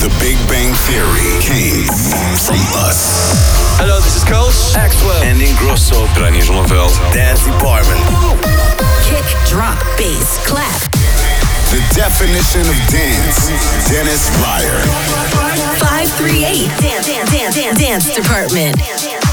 The Big Bang Theory came from us. Hello, this is Coast. Axwell. And Ingrosso. Daniel Zonneveld. Dance Department. Kick, drop, bass, clap. The definition of dance. Dennis Ruyer. 538 Dance, dance, dance, dance, dance Department.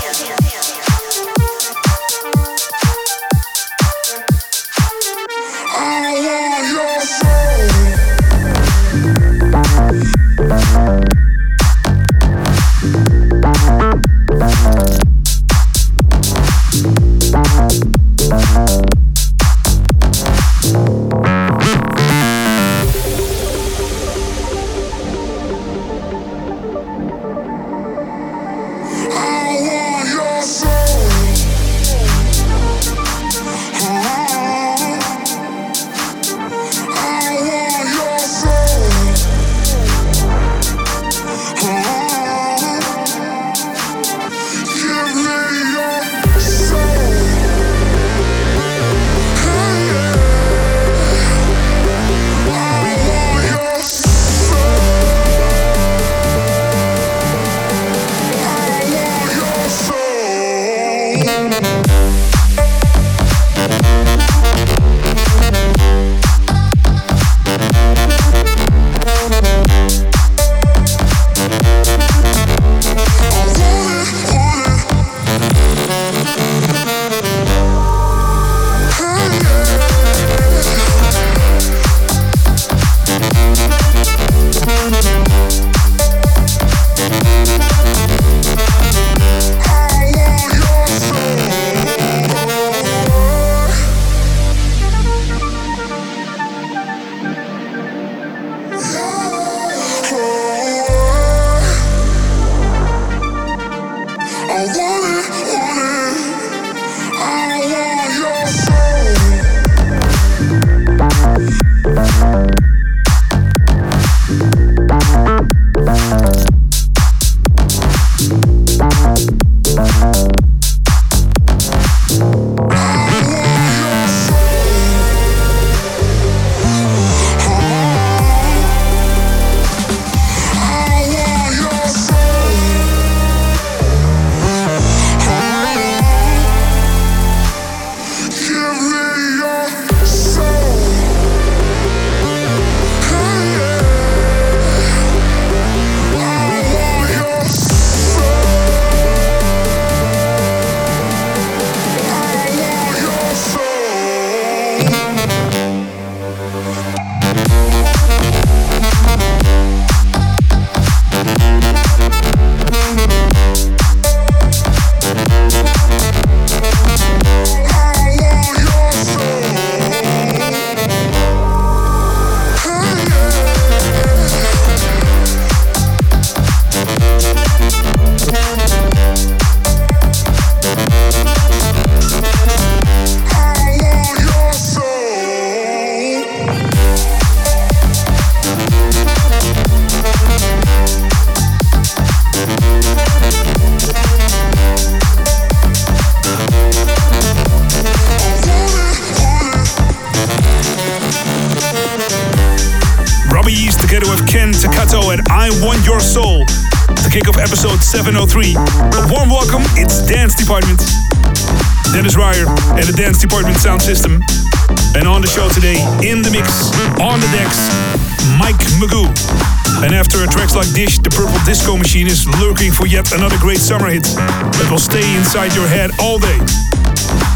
Dish, the Purple Disco Machine is lurking for yet another great summer hit that will stay inside your head all day.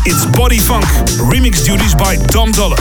It's Body Funk, remix duties by Dom Dolla.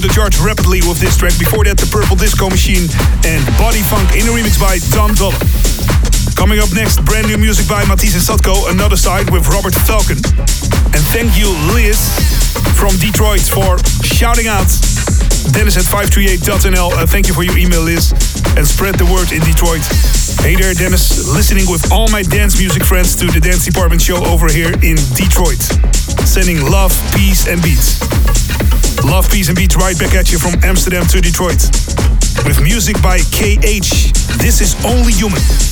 The charts rapidly with this track. Before that, The Purple Disco Machine and Body Funk in a remix by Dom Dolla. Coming up next, brand new music by Matisse Sadko, Another Side with Robert Falcon. And thank you, Liz from Detroit, for shouting out Dennis at 538.nl. Uh, thank you for your email, Liz, and spread the word in Detroit. Hey there, Dennis, listening with all my dance music friends to the Dance Department show over here in Detroit. Sending love, peace, and beats. Love, peace, and beats right back at you from Amsterdam to Detroit. With music by KH. This is Only Human.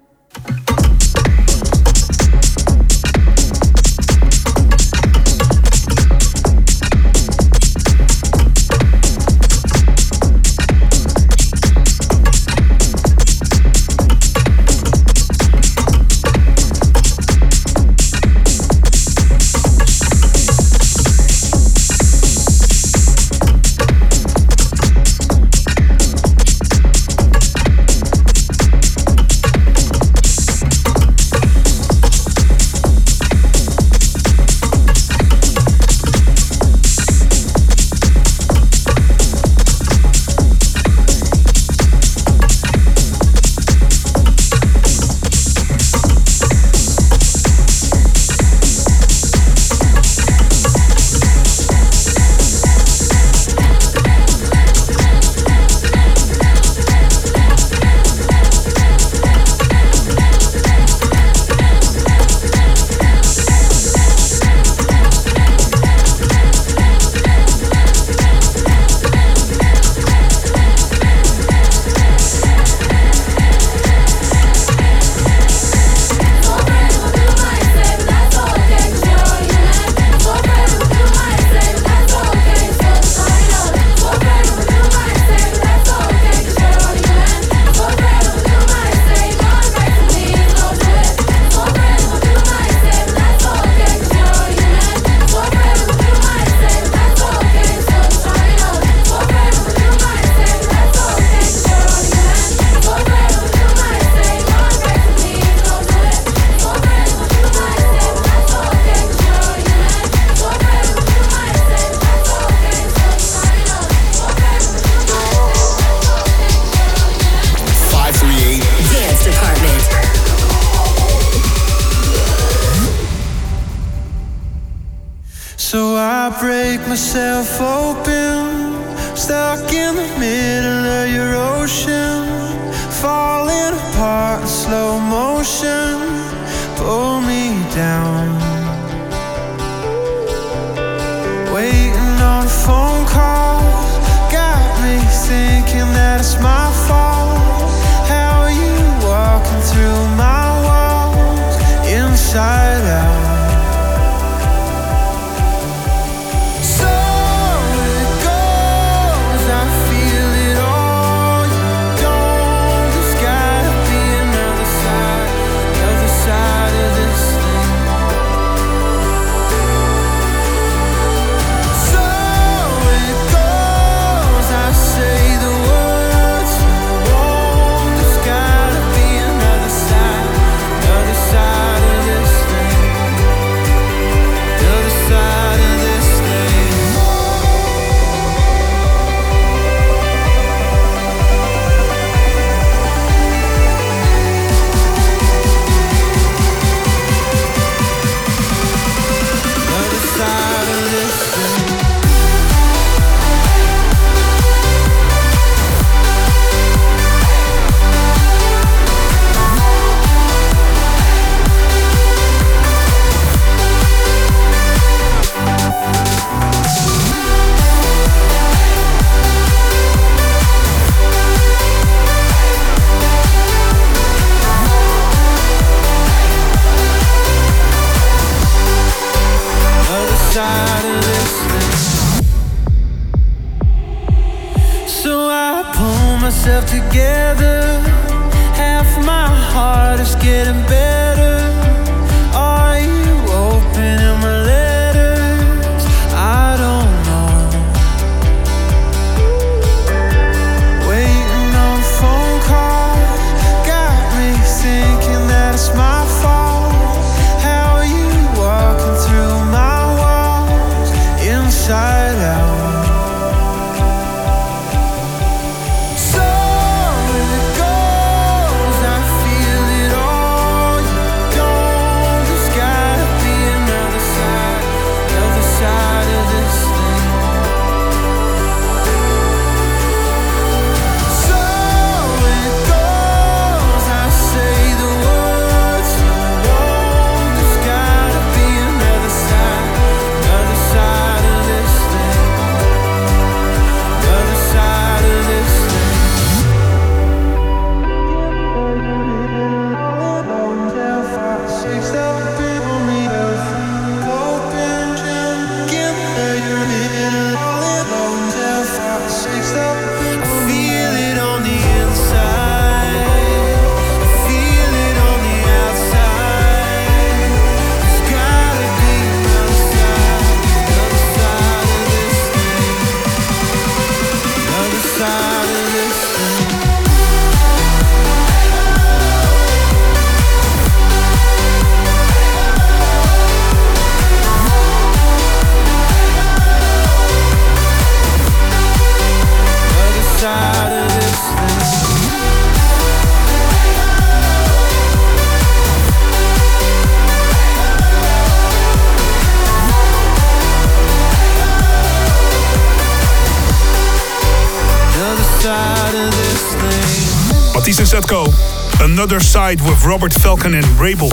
Another Side with Robert Falcon and Rabel.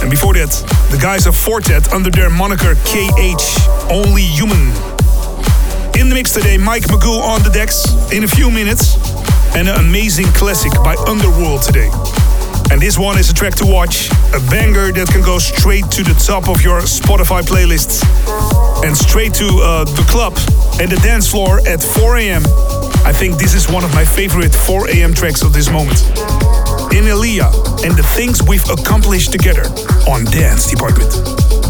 And before that, the guys of Four Tet under their moniker KH, Only Human. In the mix today, Mike Mago on the decks in a few minutes. And an amazing classic by Underworld today. And this one is a track to watch, a banger that can go straight to the top of your Spotify playlists and straight to uh, the club and the dance floor at 4 a.m. I think this is one of my favorite 4 a.m. tracks of this moment in Elia and the things we've accomplished together on Dance Department.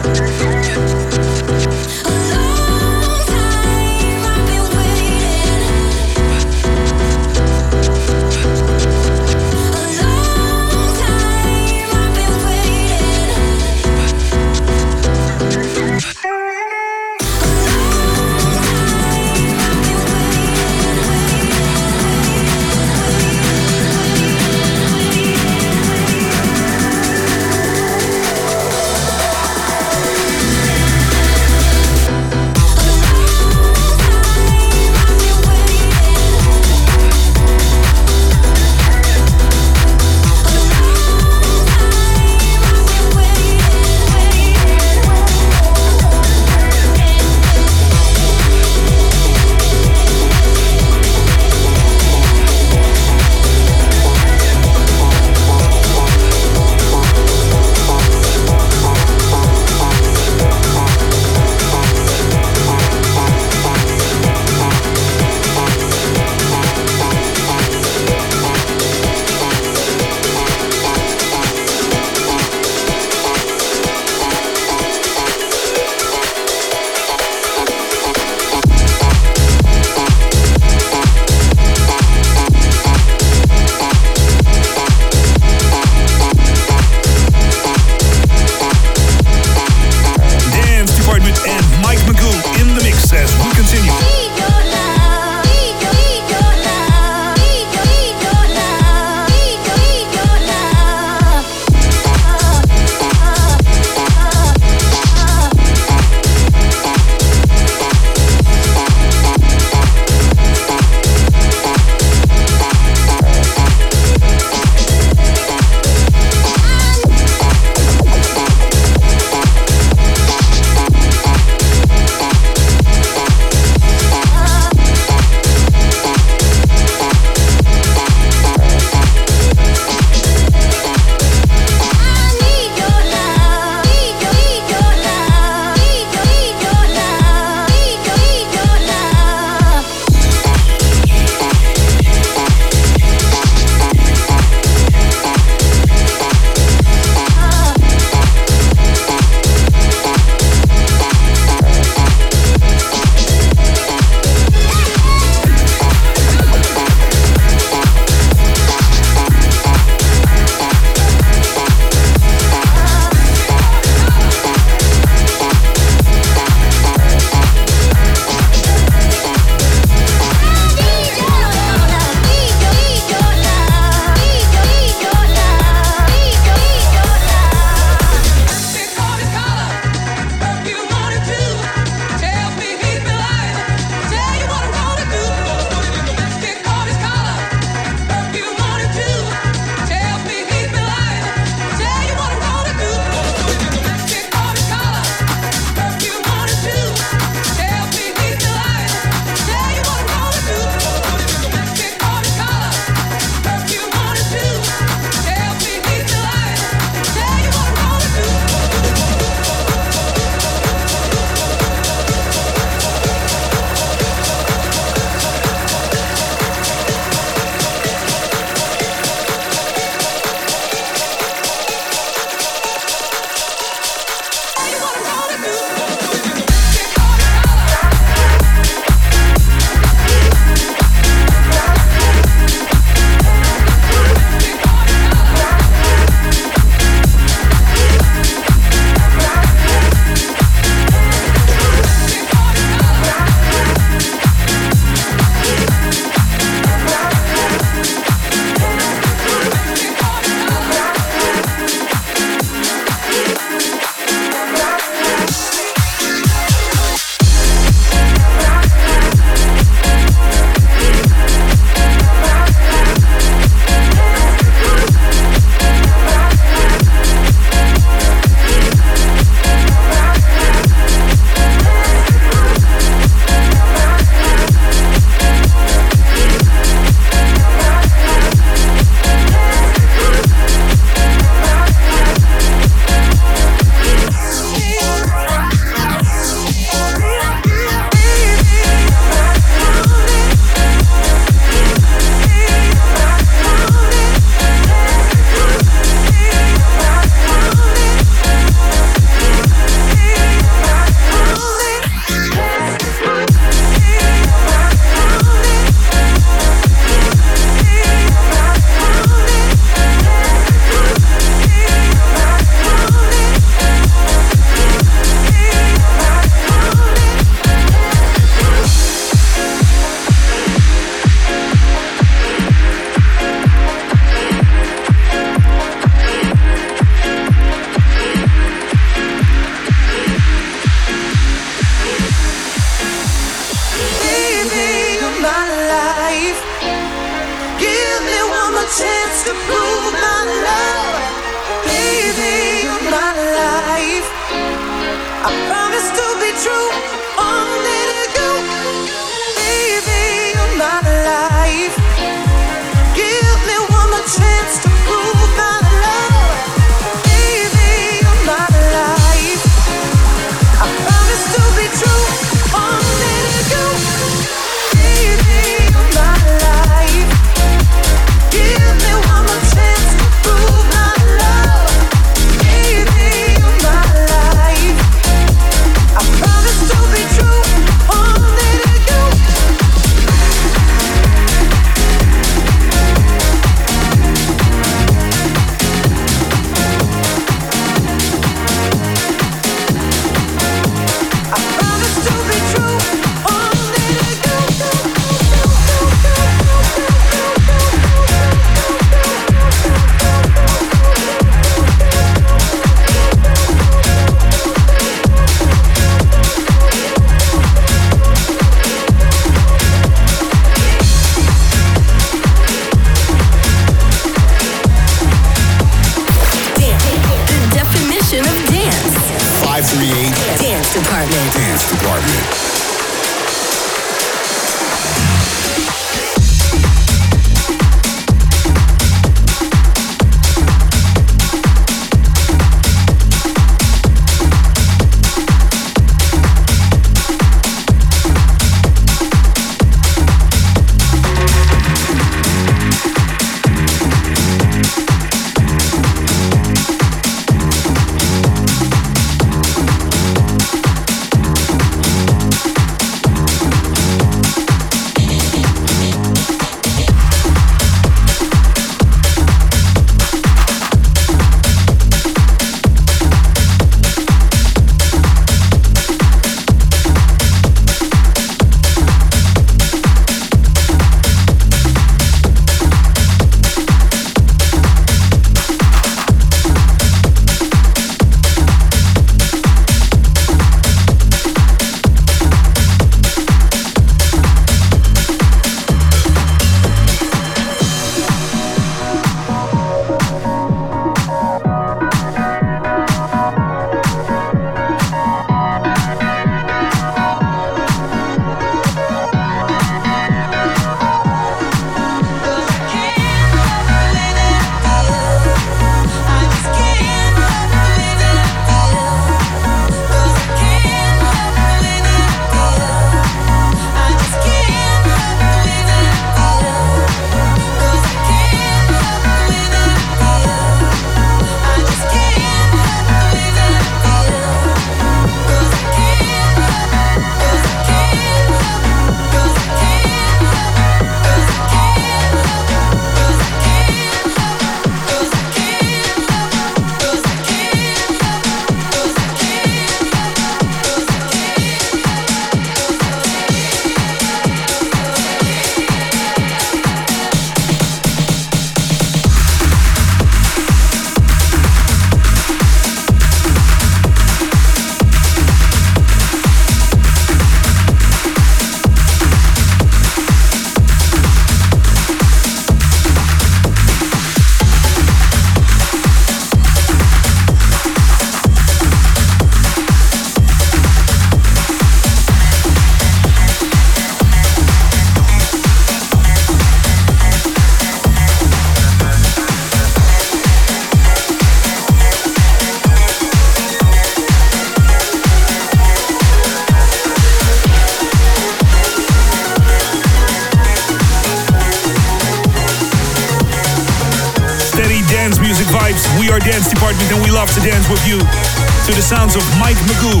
to dance with you to the sounds of Mike Mago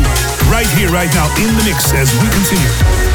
right here, right now, in the mix as we continue.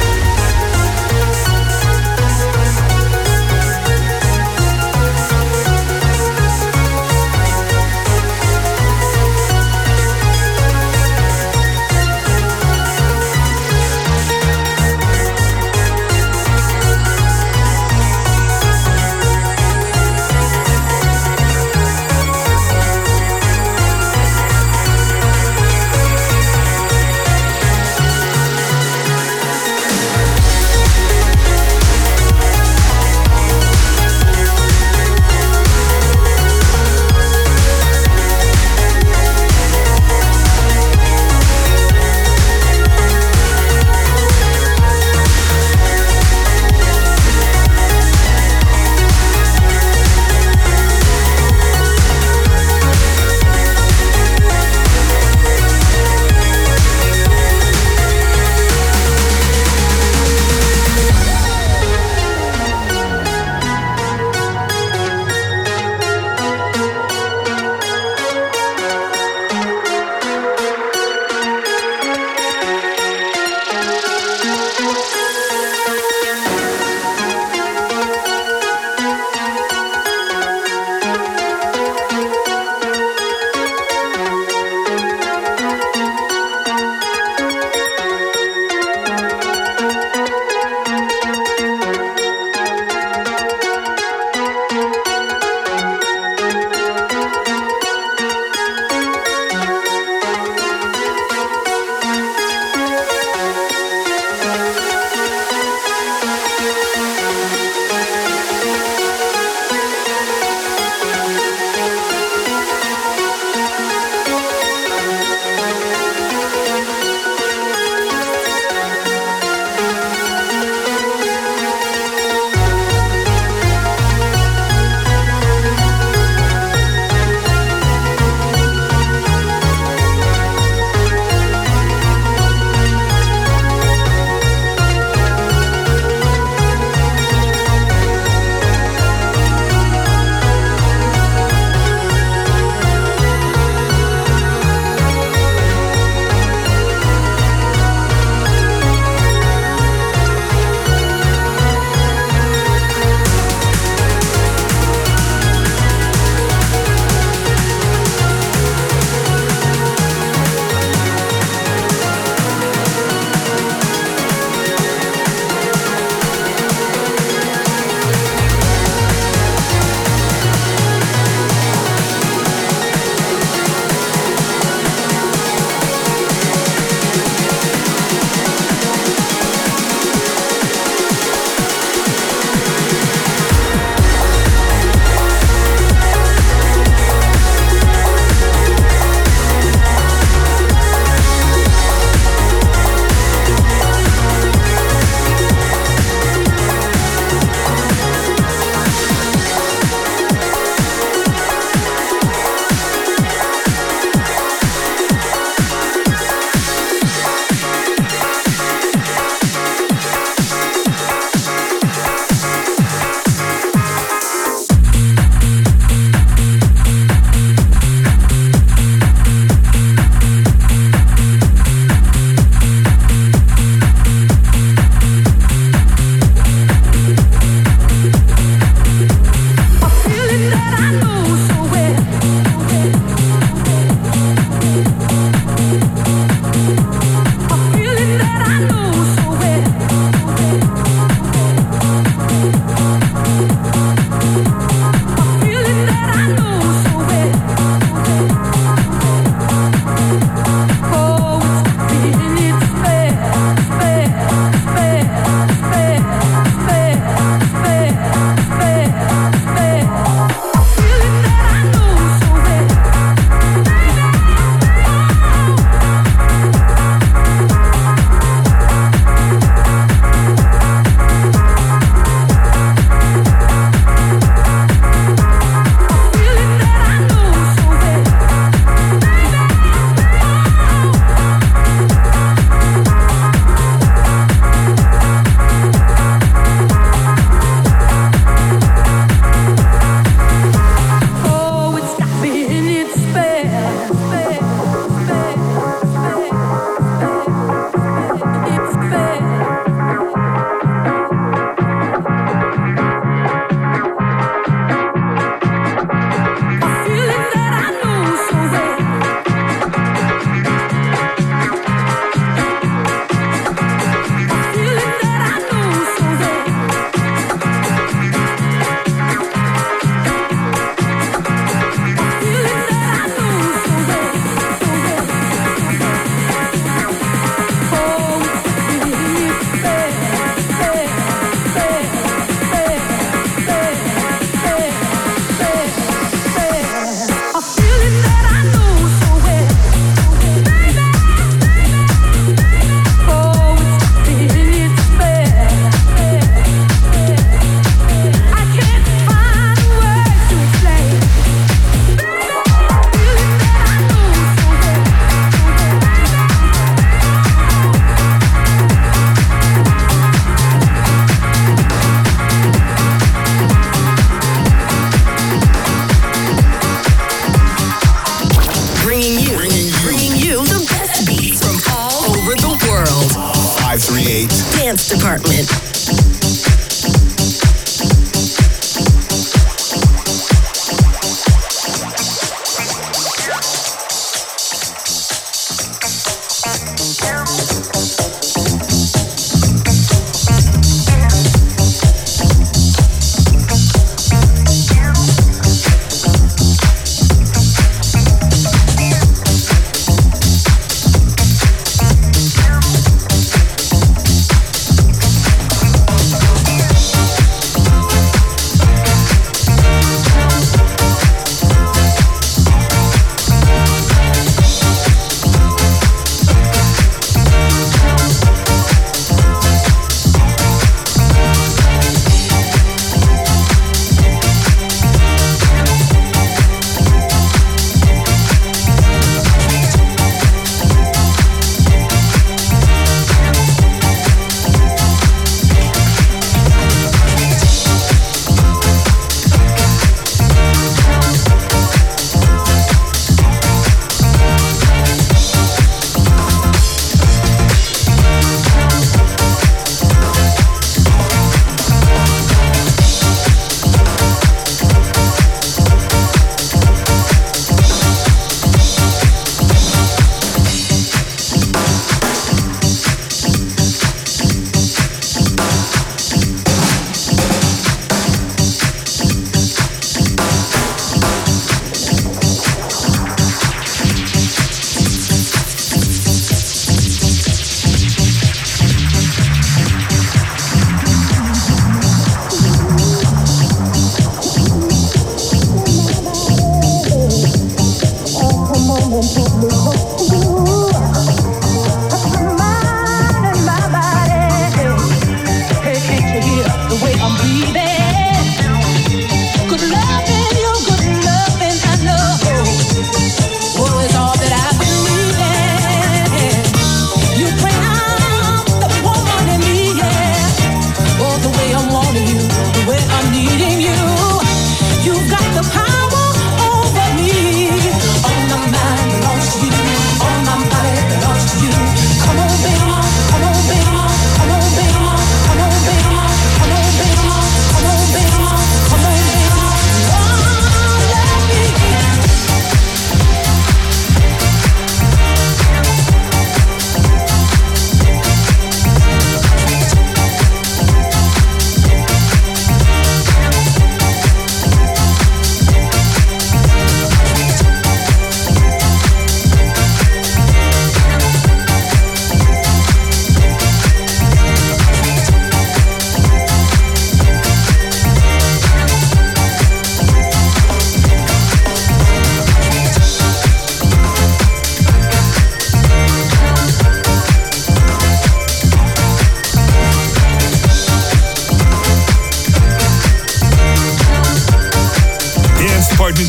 Department,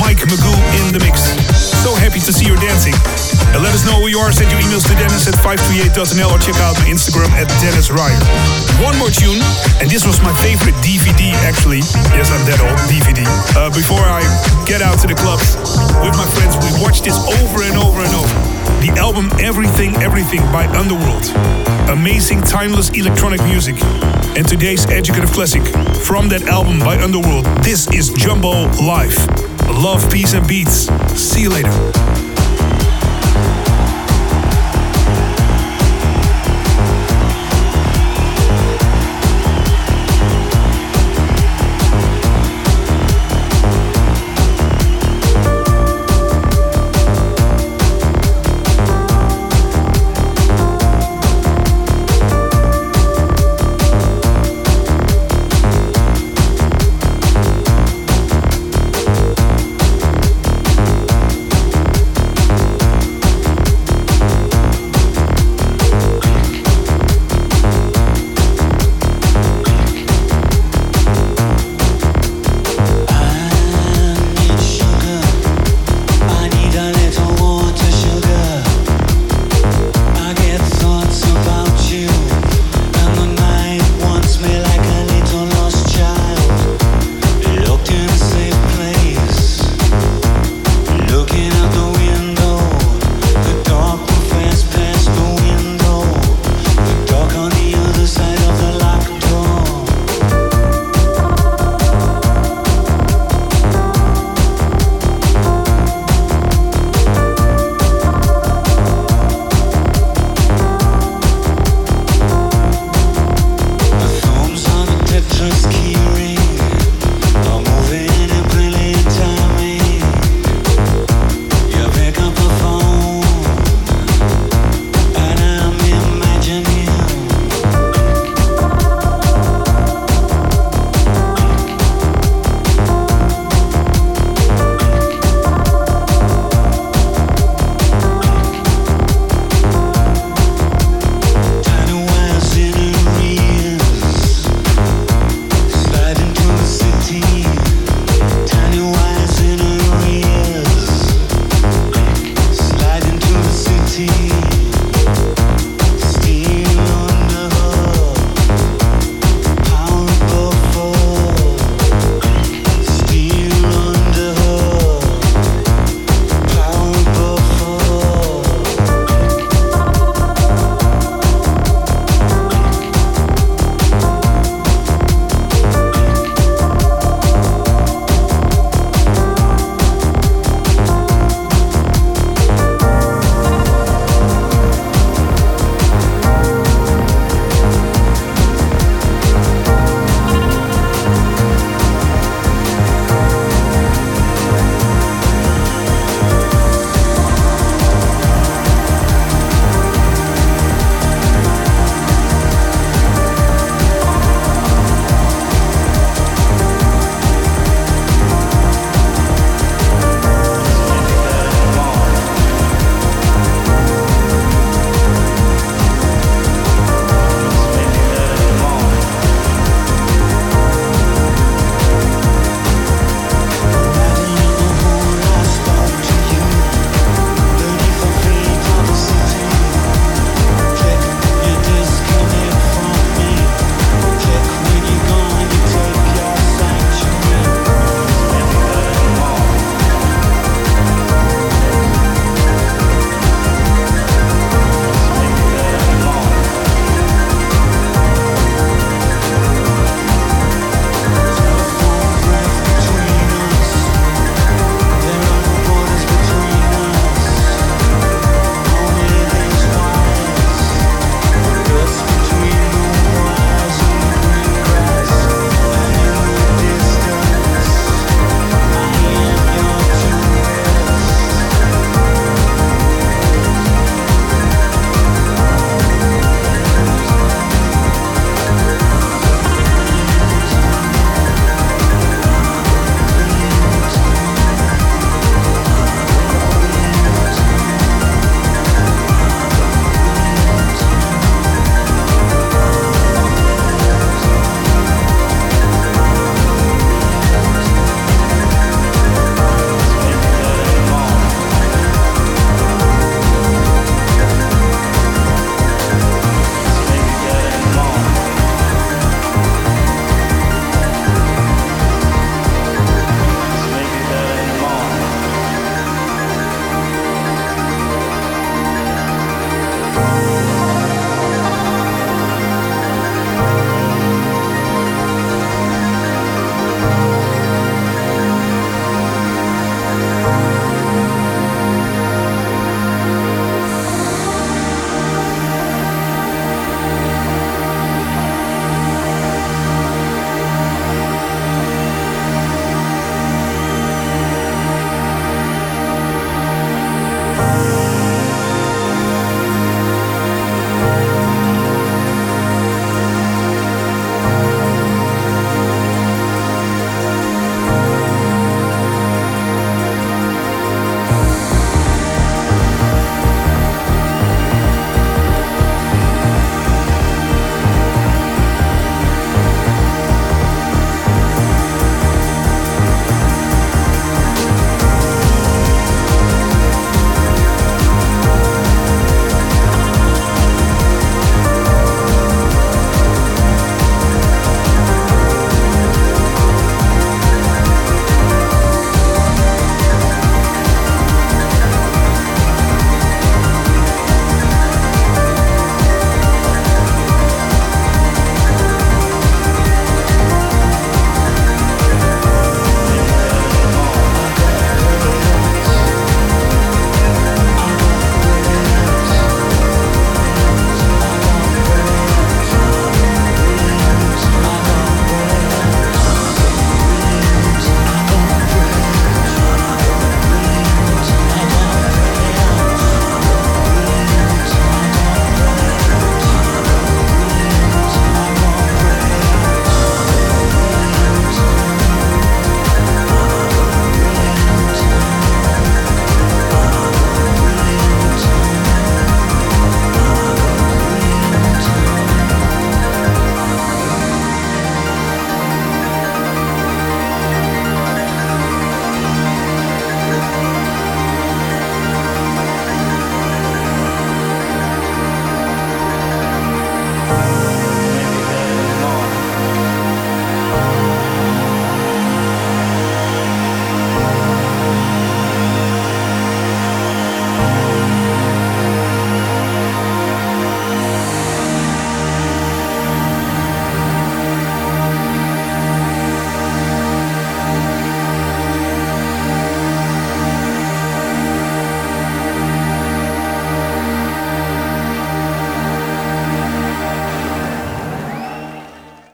Mike Mago in the mix. So happy to see you dancing. And let us know who you are. Send your emails to Dennis at 538.nl or check out my Instagram at Dennis Ruyer. One more tune, and this was my favorite DVD actually. Yes, I'm that old, DVD. Uh, before I get out to the clubs with my friends, we watched this over and over and over. The album Everything Everything by Underworld. Amazing, timeless electronic music. And today's educative classic from that album by Underworld. This is Jumbo Live. Love, peace, and beats. See you later.